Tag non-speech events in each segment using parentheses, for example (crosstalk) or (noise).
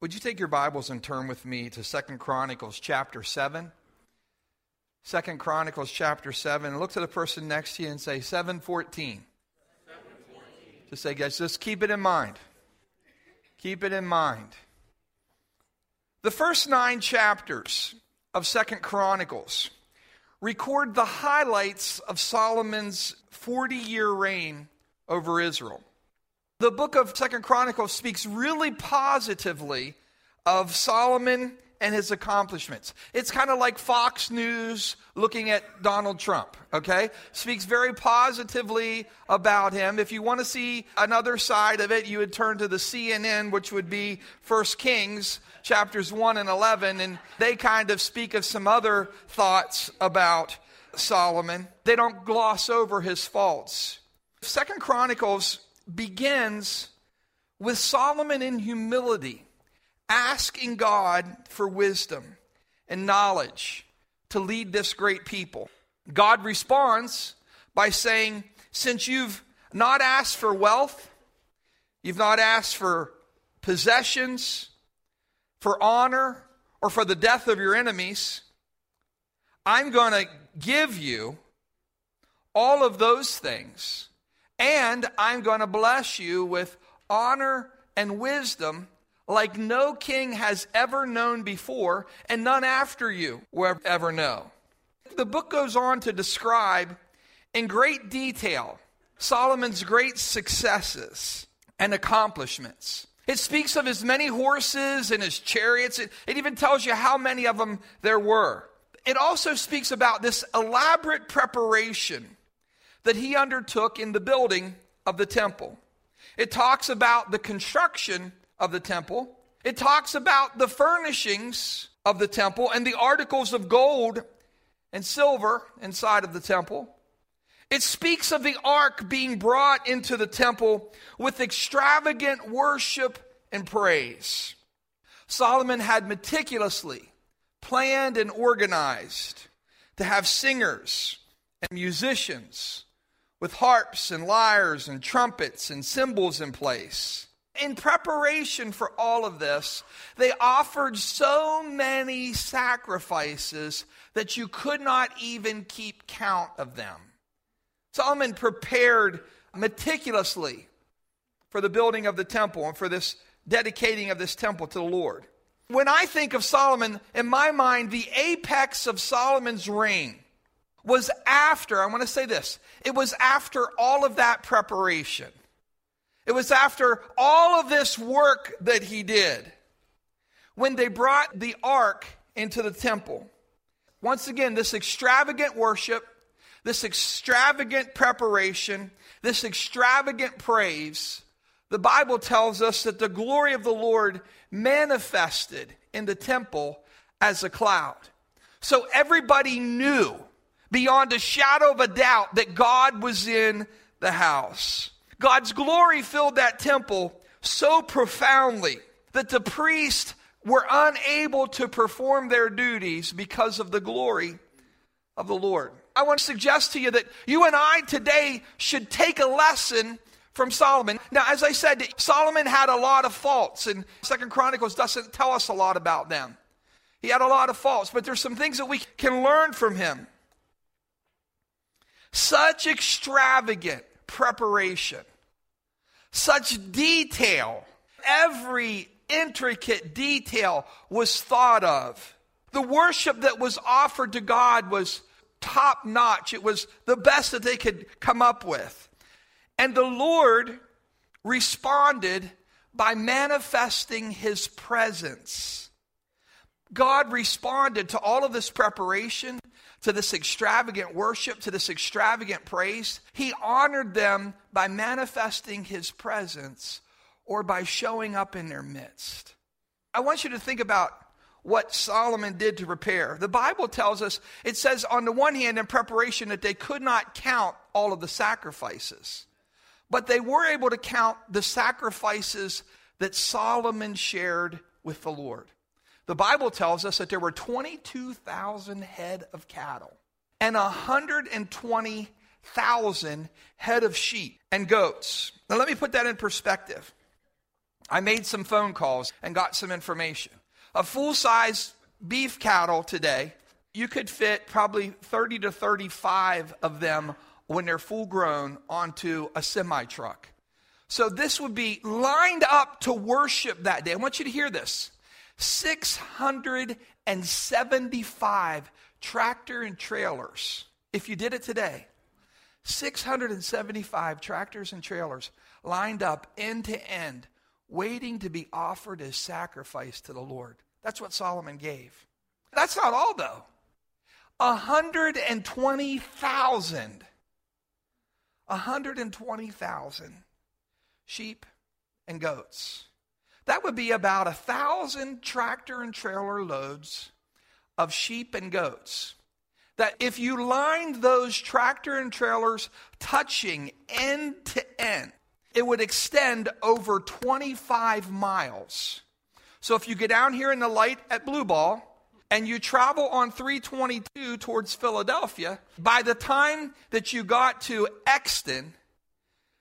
Would you take your Bibles and turn with me to Second Chronicles chapter 7? Second Chronicles chapter 7. Look to the person next to you and say 714. Just say, guys, just keep it in mind. Keep it in mind. The first nine chapters of Second Chronicles record the highlights of Solomon's 40 year reign over Israel. The book of Second Chronicles speaks really positively of Solomon and his accomplishments. It's kind of like Fox News looking at Donald Trump, okay? Speaks very positively about him. If you want to see another side of it, you would turn to the CNN, which would be First Kings chapters 1 and 11, and they kind of speak of some other thoughts about Solomon. They don't gloss over his faults. Second Chronicles begins with Solomon in humility, asking God for wisdom and knowledge to lead this great people. God responds by saying, Since you've not asked for wealth, you've not asked for possessions, for honor, or for the death of your enemies, I'm going to give you all of those things and I'm going to bless you with honor and wisdom like no king has ever known before, and none after you will ever know. The book goes on to describe in great detail Solomon's great successes and accomplishments. It speaks of his many horses and his chariots. It, it, even tells you how many of them there were. It also speaks about this elaborate preparation that he undertook in the building of the temple. It talks about the construction of the temple. It talks about the furnishings of the temple and the articles of gold and silver inside of the temple. It speaks of the ark being brought into the temple with extravagant worship and praise. Solomon had meticulously planned and organized to have singers and musicians with harps and lyres and trumpets and cymbals in place. In preparation for all of this, they offered so many sacrifices that you could not even keep count of them. Solomon prepared meticulously for the building of the temple and for this dedicating of this temple to the Lord. When I think of Solomon, in my mind, the apex of Solomon's reign was after, I want to say this, it was after all of that preparation. It was after all of this work that he did when they brought the ark into the temple. Once again, this extravagant worship, this extravagant preparation, this extravagant praise, the Bible tells us that the glory of the Lord manifested in the temple as a cloud. So everybody knew beyond a shadow of a doubt that God was in the house. God's glory filled that temple so profoundly that the priests were unable to perform their duties because of the glory of the Lord. I want to suggest to you that you and I today should take a lesson from Solomon. Now, as I said, Solomon had a lot of faults, and Second Chronicles doesn't tell us a lot about them. He had a lot of faults, but there's some things that we can learn from him. Such extravagant preparation, such detail. Every intricate detail was thought of. The worship that was offered to God was top notch, it was the best that they could come up with. And the Lord responded by manifesting his presence. God responded to all of this preparation to this extravagant worship, to this extravagant praise. He honored them by manifesting his presence or by showing up in their midst. I want you to think about what Solomon did to prepare. The Bible tells us, it says on the one hand in preparation that they could not count all of the sacrifices, but they were able to count the sacrifices that Solomon shared with the Lord. The Bible tells us that there were 22,000 head of cattle and 120,000 head of sheep and goats. Now, let me put that in perspective. I made some phone calls and got some information. A full size beef cattle today, you could fit probably 30 to 35 of them when they're full grown onto a semi truck. So this would be lined up to worship that day. I want you to hear this 675 tractor and trailers. If you did it today, 675 tractors and trailers lined up end to end, waiting to be offered as sacrifice to the Lord. That's what Solomon gave. That's not all, though. 120,000. 120,000 sheep and goats. That would be about a thousand tractor and trailer loads of sheep and goats. That if you lined those tractor and trailers touching end to end, it would extend over 25 miles. So if you get down here in the light at Blue Ball and you travel on 322 towards Philadelphia, by the time that you got to Exton,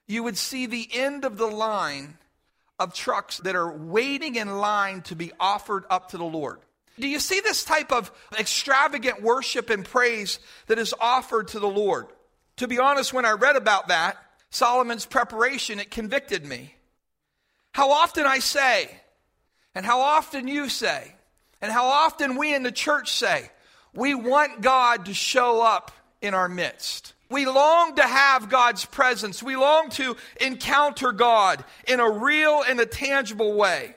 you would see the end of the line of trucks that are waiting in line to be offered up to the Lord. Do you see this type of extravagant worship and praise that is offered to the Lord? To be honest, when I read about that, Solomon's preparation, it convicted me. How often I say, and how often you say, and how often we in the church say, we want God to show up in our midst. We long to have God's presence. We long to encounter God in a real and a tangible way.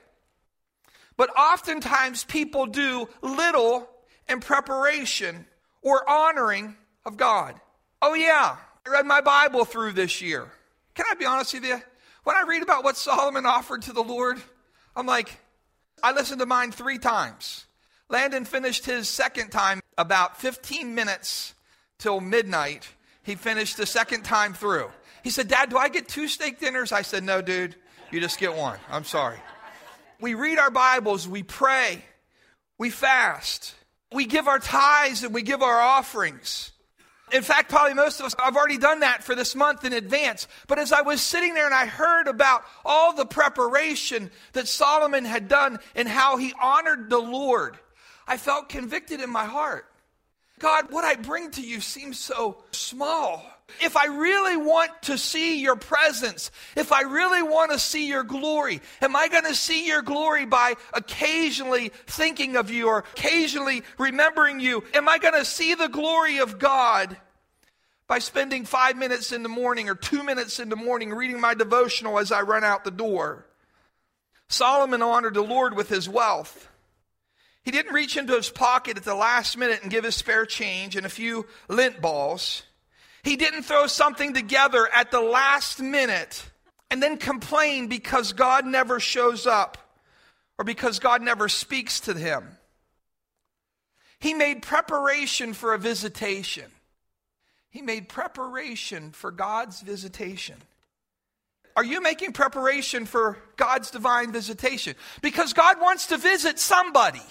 But oftentimes people do little in preparation or honoring of God. Oh, yeah, I read my Bible through this year. Can I be honest with you? When I read about what Solomon offered to the Lord, I'm like, I listened to mine three times. Landon finished his second time about 15 minutes till midnight he finished the second time through. He said, Dad, do I get two steak dinners? I said, No, dude, you just get one. I'm sorry. We read our Bibles, we pray, we fast, we give our tithes and we give our offerings. In fact, probably most of us I've already done that for this month in advance. But as I was sitting there and I heard about all the preparation that Solomon had done and how he honored the Lord, I felt convicted in my heart. God, what I bring to you seems so small. If I really want to see your presence, if I really want to see your glory, am I going to see your glory by occasionally thinking of you or occasionally remembering you? Am I going to see the glory of God by spending five minutes in the morning or two minutes in the morning reading my devotional as I run out the door? Solomon honored the Lord with his wealth. He didn't reach into his pocket at the last minute and give his spare change and a few lint balls. He didn't throw something together at the last minute and then complain because God never shows up or because God never speaks to him. He made preparation for a visitation. He made preparation for God's visitation. Are you making preparation for God's divine visitation? Because God wants to visit somebody.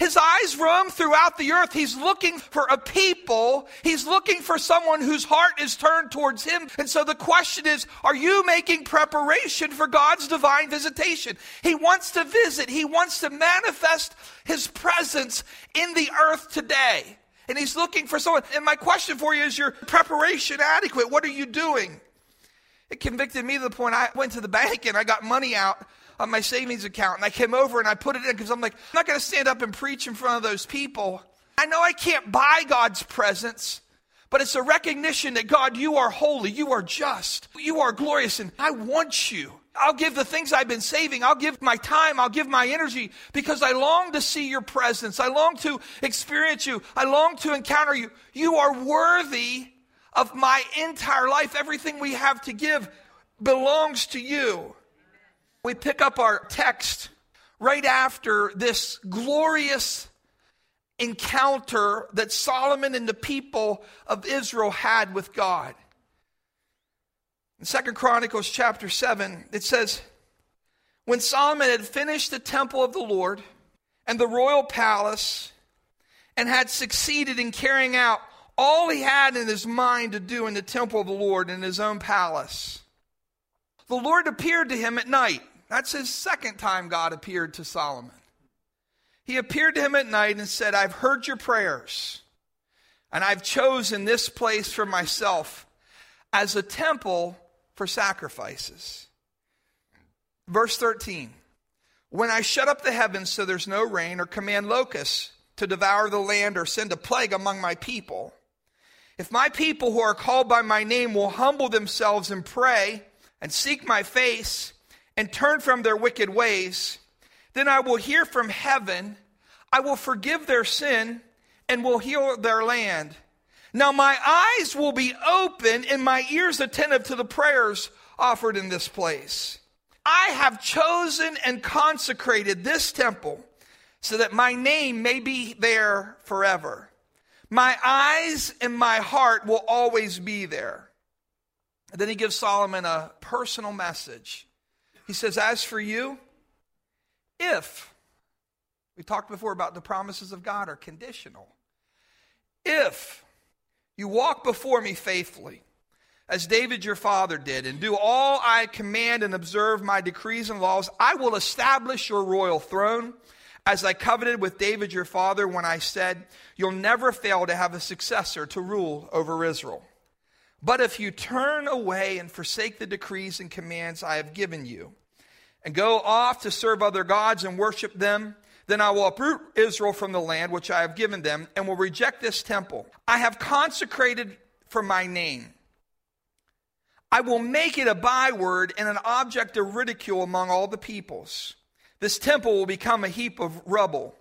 His eyes roam throughout the earth. He's looking for a people. He's looking for someone whose heart is turned towards him. And so the question is, are you making preparation for God's divine visitation? He wants to visit. He wants to manifest his presence in the earth today. And he's looking for someone. And my question for you is your preparation adequate? What are you doing? It convicted me to the point I went to the bank and I got money out on my savings account. And I came over and I put it in because I'm like, I'm not going to stand up and preach in front of those people. I know I can't buy God's presence, but it's a recognition that God, you are holy, you are just, you are glorious, and I want you. I'll give the things I've been saving. I'll give my time. I'll give my energy because I long to see your presence. I long to experience you. I long to encounter you. You are worthy of my entire life. Everything we have to give belongs to you. We pick up our text right after this glorious encounter that Solomon and the people of Israel had with God. In Second Chronicles chapter 7, it says, When Solomon had finished the temple of the Lord and the royal palace and had succeeded in carrying out all he had in his mind to do in the temple of the Lord in his own palace, the Lord appeared to him at night That's his second time God appeared to Solomon. He appeared to him at night and said, I've heard your prayers, and I've chosen this place for myself as a temple for sacrifices. Verse 13 When I shut up the heavens so there's no rain, or command locusts to devour the land, or send a plague among my people, if my people who are called by my name will humble themselves and pray and seek my face and turn from their wicked ways, then I will hear from heaven, I will forgive their sin, and will heal their land. Now my eyes will be open and my ears attentive to the prayers offered in this place. I have chosen and consecrated this temple so that my name may be there forever. My eyes and my heart will always be there. And then he gives Solomon a personal message. He says, As for you, if, we talked before about the promises of God are conditional. If you walk before me faithfully, as David your father did, and do all I command and observe my decrees and laws, I will establish your royal throne as I coveted with David your father when I said, You'll never fail to have a successor to rule over Israel. But if you turn away and forsake the decrees and commands I have given you, and go off to serve other gods and worship them, then I will uproot Israel from the land which I have given them, and will reject this temple. I have consecrated for my name. I will make it a byword and an object of ridicule among all the peoples. This temple will become a heap of rubble,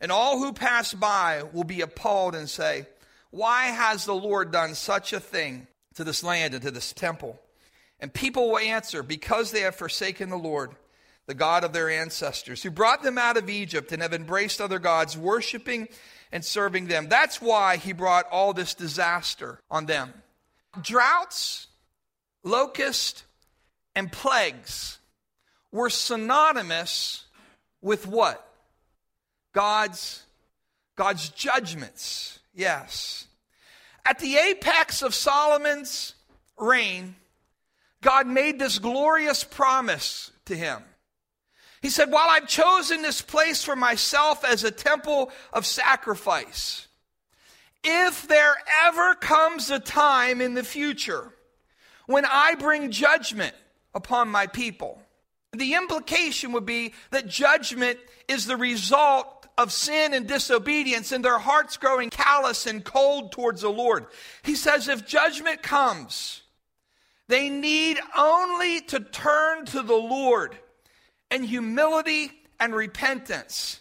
and all who pass by will be appalled and say, Why has the Lord done such a thing to this land and to this temple? And people will answer, Because they have forsaken the Lord, the God of their ancestors, who brought them out of Egypt and have embraced other gods, worshiping and serving them. That's why he brought all this disaster on them. Droughts, locusts, and plagues were synonymous with what? God's, God's judgments. Yes. At the apex of Solomon's reign, God made this glorious promise to him. He said, While I've chosen this place for myself as a temple of sacrifice, if there ever comes a time in the future when I bring judgment upon my people, the implication would be that judgment is the result of sin and disobedience and their hearts growing callous and cold towards the Lord. He says if judgment comes, they need only to turn to the Lord in humility and repentance,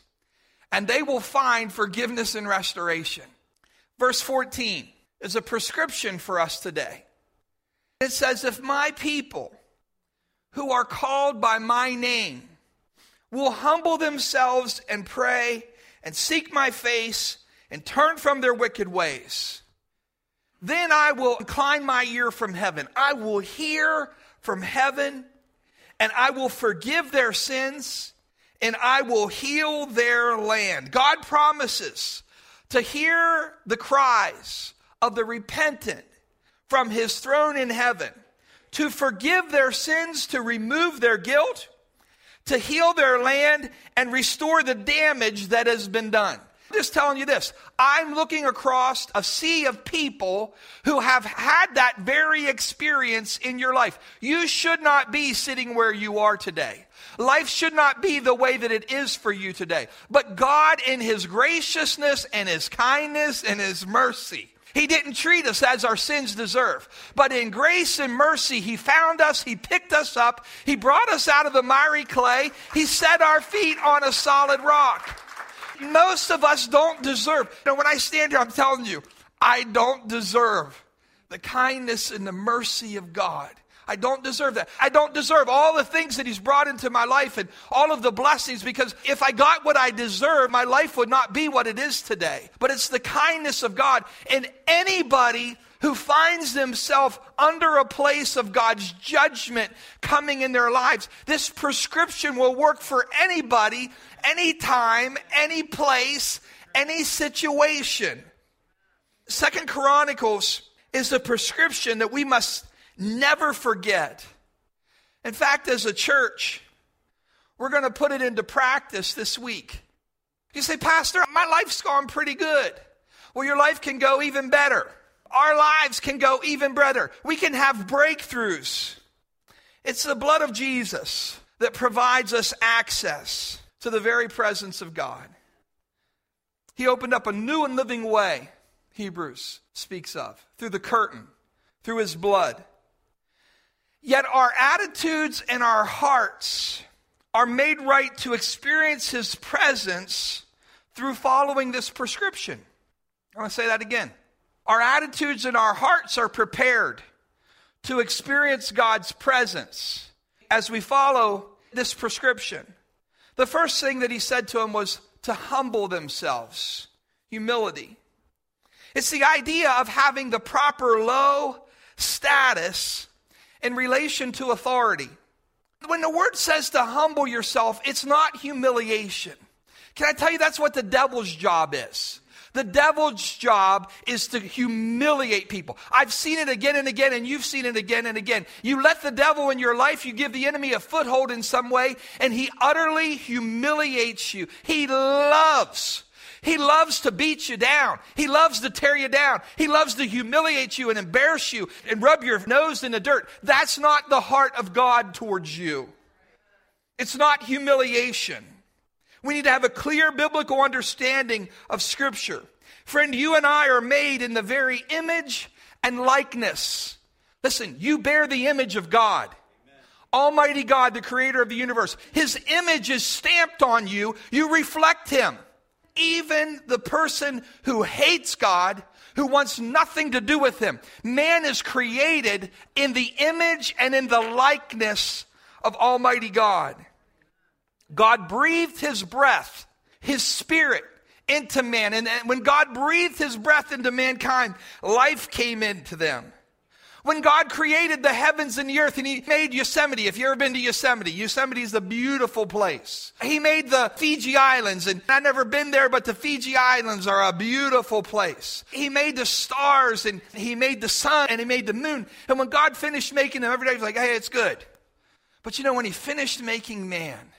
and they will find forgiveness and restoration. Verse 14 is a prescription for us today. It says, If my people, who are called by my name will humble themselves and pray and seek my face and turn from their wicked ways. Then I will incline my ear from heaven. I will hear from heaven and I will forgive their sins and I will heal their land. God promises to hear the cries of the repentant from his throne in heaven to forgive their sins, to remove their guilt, to heal their land, and restore the damage that has been done. I'm just telling you this. I'm looking across a sea of people who have had that very experience in your life. You should not be sitting where you are today. Life should not be the way that it is for you today. But God, in His graciousness and His kindness and His mercy, he didn't treat us as our sins deserve. But in grace and mercy, He found us, He picked us up, He brought us out of the miry clay, He set our feet on a solid rock. Most of us don't deserve. Know, when I stand here, I'm telling you, I don't deserve the kindness and the mercy of God. I don't deserve that. I don't deserve all the things that He's brought into my life and all of the blessings because if I got what I deserve, my life would not be what it is today. But it's the kindness of God. And anybody who finds themselves under a place of God's judgment coming in their lives, this prescription will work for anybody, anytime, any place, any situation. Second Chronicles is the prescription that we must never forget. In fact, as a church, we're going to put it into practice this week. You say, Pastor, my life's gone pretty good. Well, your life can go even better. Our lives can go even better. We can have breakthroughs. It's the blood of Jesus that provides us access to the very presence of God. He opened up a new and living way, Hebrews speaks of, through the curtain, through his blood. Yet our attitudes and our hearts are made right to experience his presence through following this prescription. I want to say that again. Our attitudes and our hearts are prepared to experience God's presence as we follow this prescription. The first thing that he said to him was to humble themselves, humility. It's the idea of having the proper low status in relation to authority. When the word says to humble yourself, it's not humiliation. Can I tell you that's what the devil's job is? The devil's job is to humiliate people. I've seen it again and again, and you've seen it again and again. You let the devil in your life, you give the enemy a foothold in some way, and he utterly humiliates you. He loves. He loves to beat you down. He loves to tear you down. He loves to humiliate you and embarrass you and rub your nose in the dirt. That's not the heart of God towards you. It's not humiliation. We need to have a clear biblical understanding of Scripture. Friend, you and I are made in the very image and likeness. Listen, you bear the image of God. Almighty God, the creator of the universe. His image is stamped on you. You reflect Him. Even the person who hates God, who wants nothing to do with Him. Man is created in the image and in the likeness of Almighty God. God breathed his breath, his spirit into man. And when God breathed his breath into mankind, life came into them. When God created the heavens and the earth and He made Yosemite, if you've ever been to Yosemite, Yosemite is a beautiful place. He made the Fiji Islands, and I've never been there, but the Fiji Islands are a beautiful place. He made the stars, and He made the sun, and He made the moon. And when God finished making them, every day He was like, hey, it's good. But you know, when He finished making man,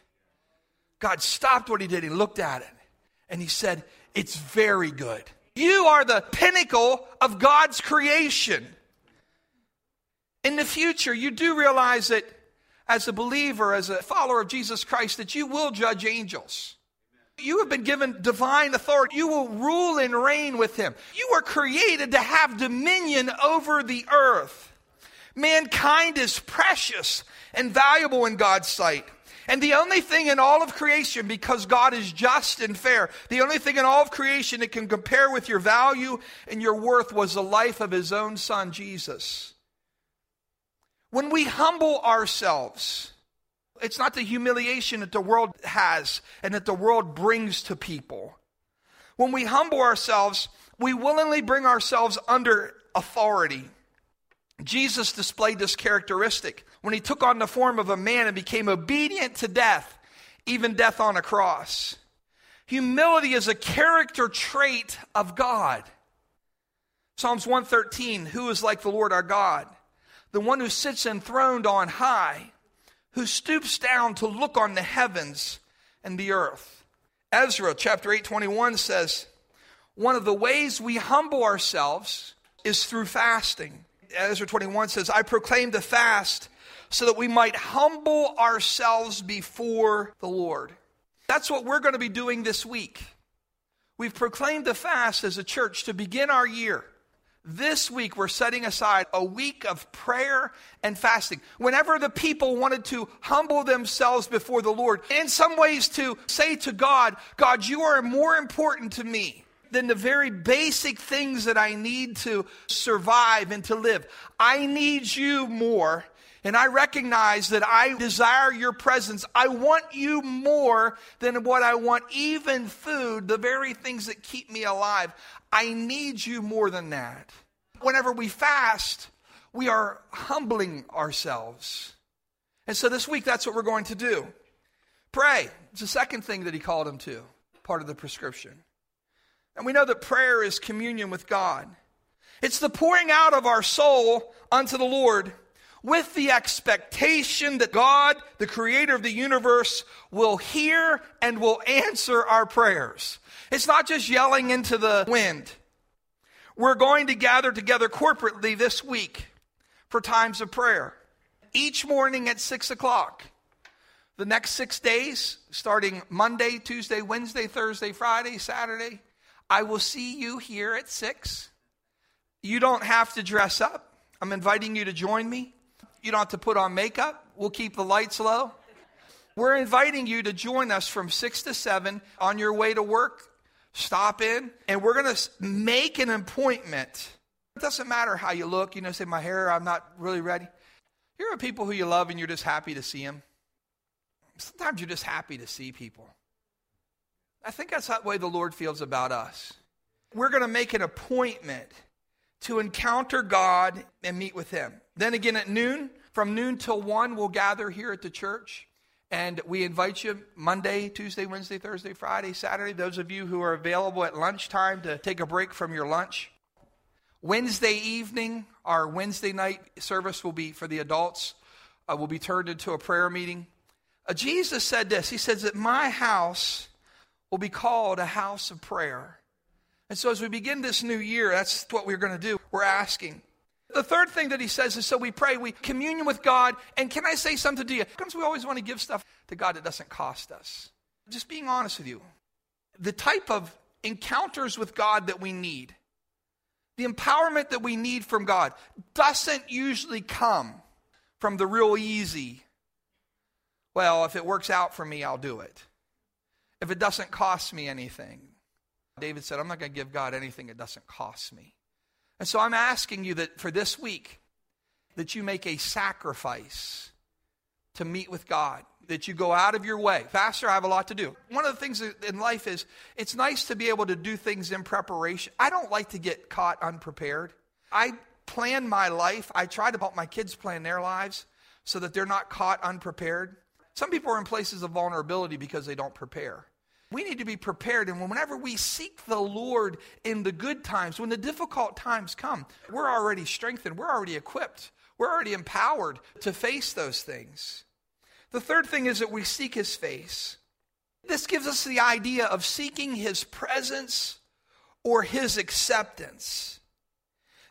God stopped what he did. He looked at it and he said, It's very good. You are the pinnacle of God's creation. In the future, you do realize that as a believer, as a follower of Jesus Christ, that you will judge angels. You have been given divine authority. You will rule and reign with him. You were created to have dominion over the earth. Mankind is precious and valuable in God's sight. And the only thing in all of creation, because God is just and fair, the only thing in all of creation that can compare with your value and your worth was the life of his own son, Jesus. When we humble ourselves, it's not the humiliation that the world has and that the world brings to people. When we humble ourselves, we willingly bring ourselves under authority. Jesus displayed this characteristic when he took on the form of a man and became obedient to death, even death on a cross. Humility is a character trait of God. Psalms 113 Who is like the Lord our God? The one who sits enthroned on high, who stoops down to look on the heavens and the earth. Ezra chapter 8:21 says, "One of the ways we humble ourselves is through fasting." Ezra 21 says, I proclaim the fast so that we might humble ourselves before the Lord. That's what we're going to be doing this week. We've proclaimed the fast as a church to begin our year. This week, we're setting aside a week of prayer and fasting. Whenever the people wanted to humble themselves before the Lord, in some ways to say to God, God, you are more important to me than the very basic things that I need to survive and to live. I need you more. And I recognize that I desire your presence. I want you more than what I want, even food, the very things that keep me alive. I need you more than that. Whenever we fast, we are humbling ourselves. And so this week, that's what we're going to do. Pray. It's the second thing that he called him to, part of the prescription. And we know that prayer is communion with God. It's the pouring out of our soul unto the Lord with the expectation that God, the creator of the universe, will hear and will answer our prayers. It's not just yelling into the wind. We're going to gather together corporately this week for times of prayer, each morning at 6 o'clock. The next six days, starting Monday, Tuesday, Wednesday, Thursday, Friday, Saturday, I will see you here at 6. You don't have to dress up. I'm inviting you to join me. You don't have to put on makeup. We'll keep the lights low. We're inviting you to join us from 6 to 7 on your way to work. Stop in, and we're going to make an appointment. It doesn't matter how you look. You know, say, my hair, I'm not really ready. Here are people who you love, and you're just happy to see them. Sometimes you're just happy to see people. I think that's the way the Lord feels about us. We're going to make an appointment to encounter God and meet with Him. Then again at noon, from noon till 1, we'll gather here at the church. And we invite you Monday, Tuesday, Wednesday, Thursday, Friday, Saturday, those of you who are available at lunchtime to take a break from your lunch. Wednesday evening, our Wednesday night service will be for the adults, uh, will be turned into a prayer meeting. Uh, Jesus said this He says that my house will be called a house of prayer. And so as we begin this new year, that's what we're going to do. We're asking. The third thing that he says is so we pray, we communion with God. And can I say something to you? Because we always want to give stuff to God that doesn't cost us. Just being honest with you. The type of encounters with God that we need, the empowerment that we need from God, doesn't usually come from the real easy. Well, if it works out for me, I'll do it. If it doesn't cost me anything, David said, I'm not going to give God anything that doesn't cost me. And so I'm asking you that for this week, that you make a sacrifice to meet with God, that you go out of your way. Pastor, I have a lot to do. One of the things in life is it's nice to be able to do things in preparation. I don't like to get caught unprepared. I plan my life, I try to help my kids plan their lives so that they're not caught unprepared. Some people are in places of vulnerability because they don't prepare. We need to be prepared. And whenever we seek the Lord in the good times, when the difficult times come, we're already strengthened, we're already equipped, we're already empowered to face those things. The third thing is that we seek his face. This gives us the idea of seeking his presence or his acceptance.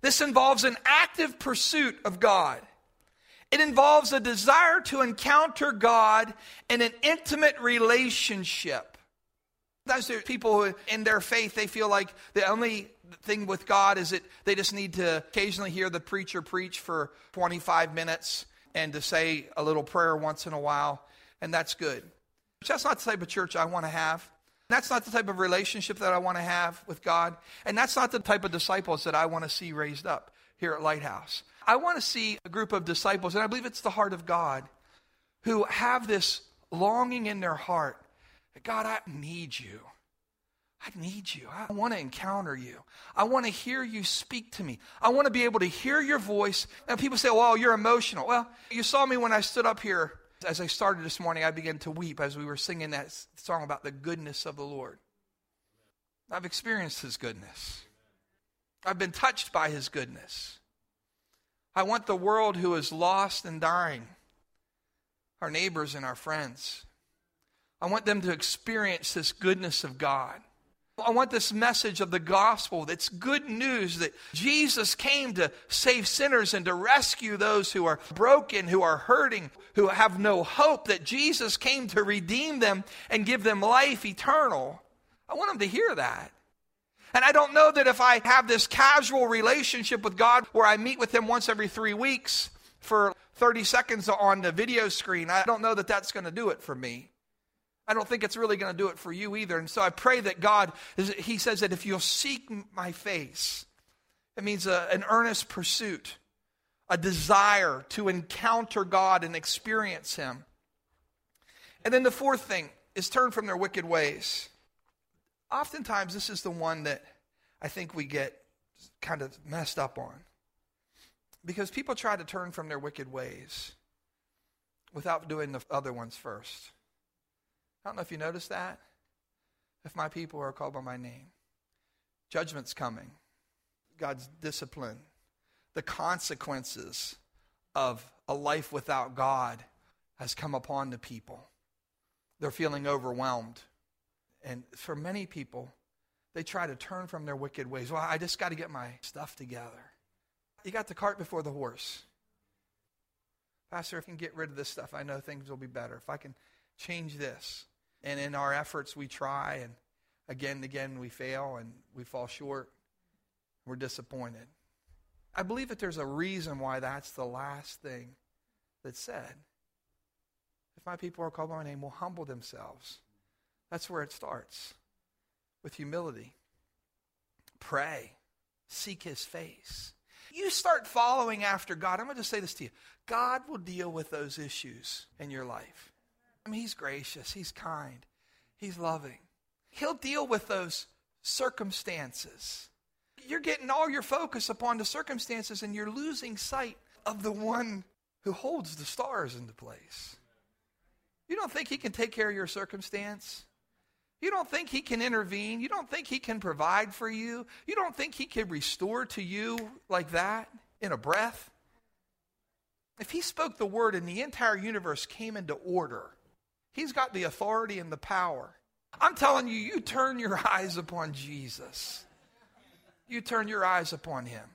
This involves an active pursuit of God. It involves a desire to encounter God in an intimate relationship. Sometimes there are people who, in their faith, they feel like the only thing with God is that they just need to occasionally hear the preacher preach for 25 minutes and to say a little prayer once in a while, and that's good. But that's not the type of church I want to have. That's not the type of relationship that I want to have with God. And that's not the type of disciples that I want to see raised up here at Lighthouse. I want to see a group of disciples, and I believe it's the heart of God, who have this longing in their heart God, I need you. I need you. I want to encounter you. I want to hear you speak to me. I want to be able to hear your voice. And people say, well, you're emotional. Well, you saw me when I stood up here. As I started this morning, I began to weep as we were singing that song about the goodness of the Lord. I've experienced his goodness. I've been touched by his goodness. I want the world who is lost and dying, our neighbors and our friends, I want them to experience this goodness of God. I want this message of the gospel that's good news that Jesus came to save sinners and to rescue those who are broken, who are hurting, who have no hope, that Jesus came to redeem them and give them life eternal. I want them to hear that. And I don't know that if I have this casual relationship with God where I meet with Him once every three weeks for 30 seconds on the video screen, I don't know that that's going to do it for me. I don't think it's really going to do it for you either. And so I pray that God, He says that if you'll seek my face, it means a, an earnest pursuit, a desire to encounter God and experience Him. And then the fourth thing is turn from their wicked ways. Oftentimes, this is the one that I think we get kind of messed up on. Because people try to turn from their wicked ways without doing the other ones first. I don't know if you noticed that. If my people are called by my name, judgment's coming, God's discipline, the consequences of a life without God has come upon the people. They're feeling overwhelmed. And for many people, they try to turn from their wicked ways. Well, I just got to get my stuff together. You got the cart before the horse. Pastor, if I can get rid of this stuff, I know things will be better. If I can change this. And in our efforts, we try, and again and again, we fail and we fall short. We're disappointed. I believe that there's a reason why that's the last thing that's said. If my people are called by my name, will humble themselves. That's where it starts with humility. Pray, seek his face. You start following after God. I'm going to just say this to you God will deal with those issues in your life. I mean, he's gracious, he's kind, he's loving. He'll deal with those circumstances. You're getting all your focus upon the circumstances and you're losing sight of the one who holds the stars into place. You don't think he can take care of your circumstance? You don't think he can intervene? You don't think he can provide for you? You don't think he can restore to you like that in a breath? If he spoke the word and the entire universe came into order, he's got the authority and the power. I'm telling you, you turn your (laughs) eyes upon Jesus. You turn your eyes upon him.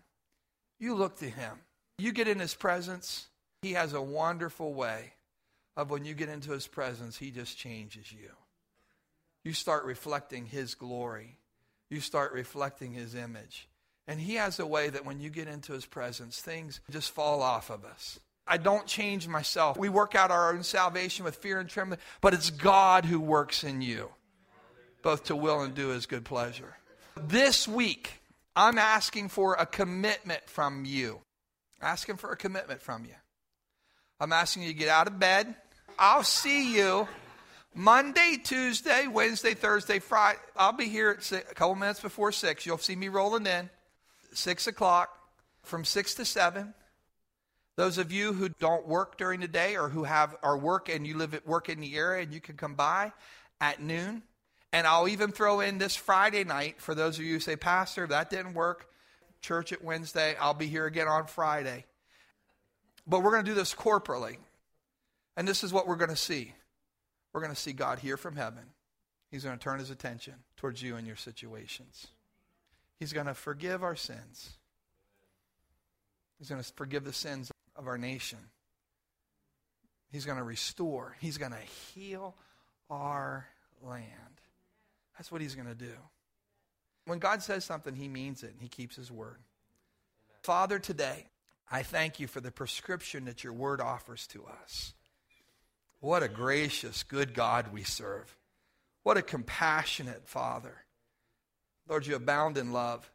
You look to him. You get in his presence. He has a wonderful way of when you get into his presence, he just changes you you start reflecting His glory. You start reflecting His image. And He has a way that when you get into His presence, things just fall off of us. I don't change myself. We work out our own salvation with fear and trembling, but it's God who works in you, both to will and do His good pleasure. This week, I'm asking for a commitment from you. Asking for a commitment from you. I'm asking you to get out of bed. I'll see you Monday, Tuesday, Wednesday, Thursday, Friday. I'll be here at six, a couple minutes before 6. You'll see me rolling in. 6 o'clock from 6 to 7. Those of you who don't work during the day or who have our work and you live at work in the area and you can come by at noon. And I'll even throw in this Friday night for those of you who say, Pastor, that didn't work. Church at Wednesday. I'll be here again on Friday. But we're going to do this corporately. And this is what we're going to see we're going to see God hear from heaven. He's going to turn his attention towards you and your situations. He's going to forgive our sins. He's going to forgive the sins of our nation. He's going to restore. He's going to heal our land. That's what he's going to do. When God says something, he means it and he keeps his word. Father, today, I thank you for the prescription that your word offers to us. What a gracious, good God we serve. What a compassionate Father. Lord, you abound in love.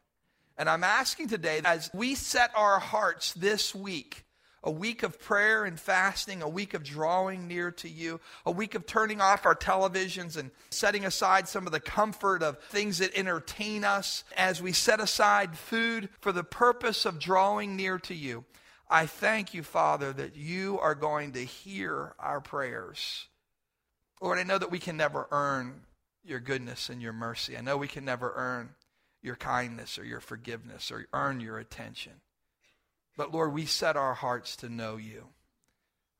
And I'm asking today, as we set our hearts this week, a week of prayer and fasting, a week of drawing near to you, a week of turning off our televisions and setting aside some of the comfort of things that entertain us, as we set aside food for the purpose of drawing near to you. I thank you, Father, that you are going to hear our prayers. Lord, I know that we can never earn your goodness and your mercy. I know we can never earn your kindness or your forgiveness or earn your attention. But Lord, we set our hearts to know you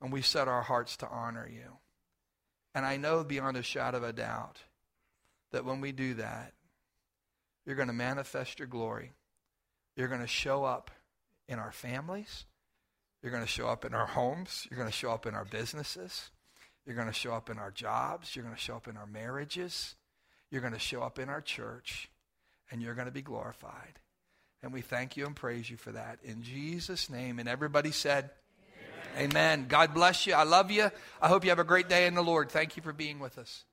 and we set our hearts to honor you. And I know beyond a shadow of a doubt that when we do that, you're going to manifest your glory. You're going to show up in our families. You're going to show up in our homes. You're going to show up in our businesses. You're going to show up in our jobs. You're going to show up in our marriages. You're going to show up in our church. And you're going to be glorified. And we thank you and praise you for that. In Jesus' name. And everybody said, Amen. Amen. God bless you. I love you. I hope you have a great day in the Lord. Thank you for being with us.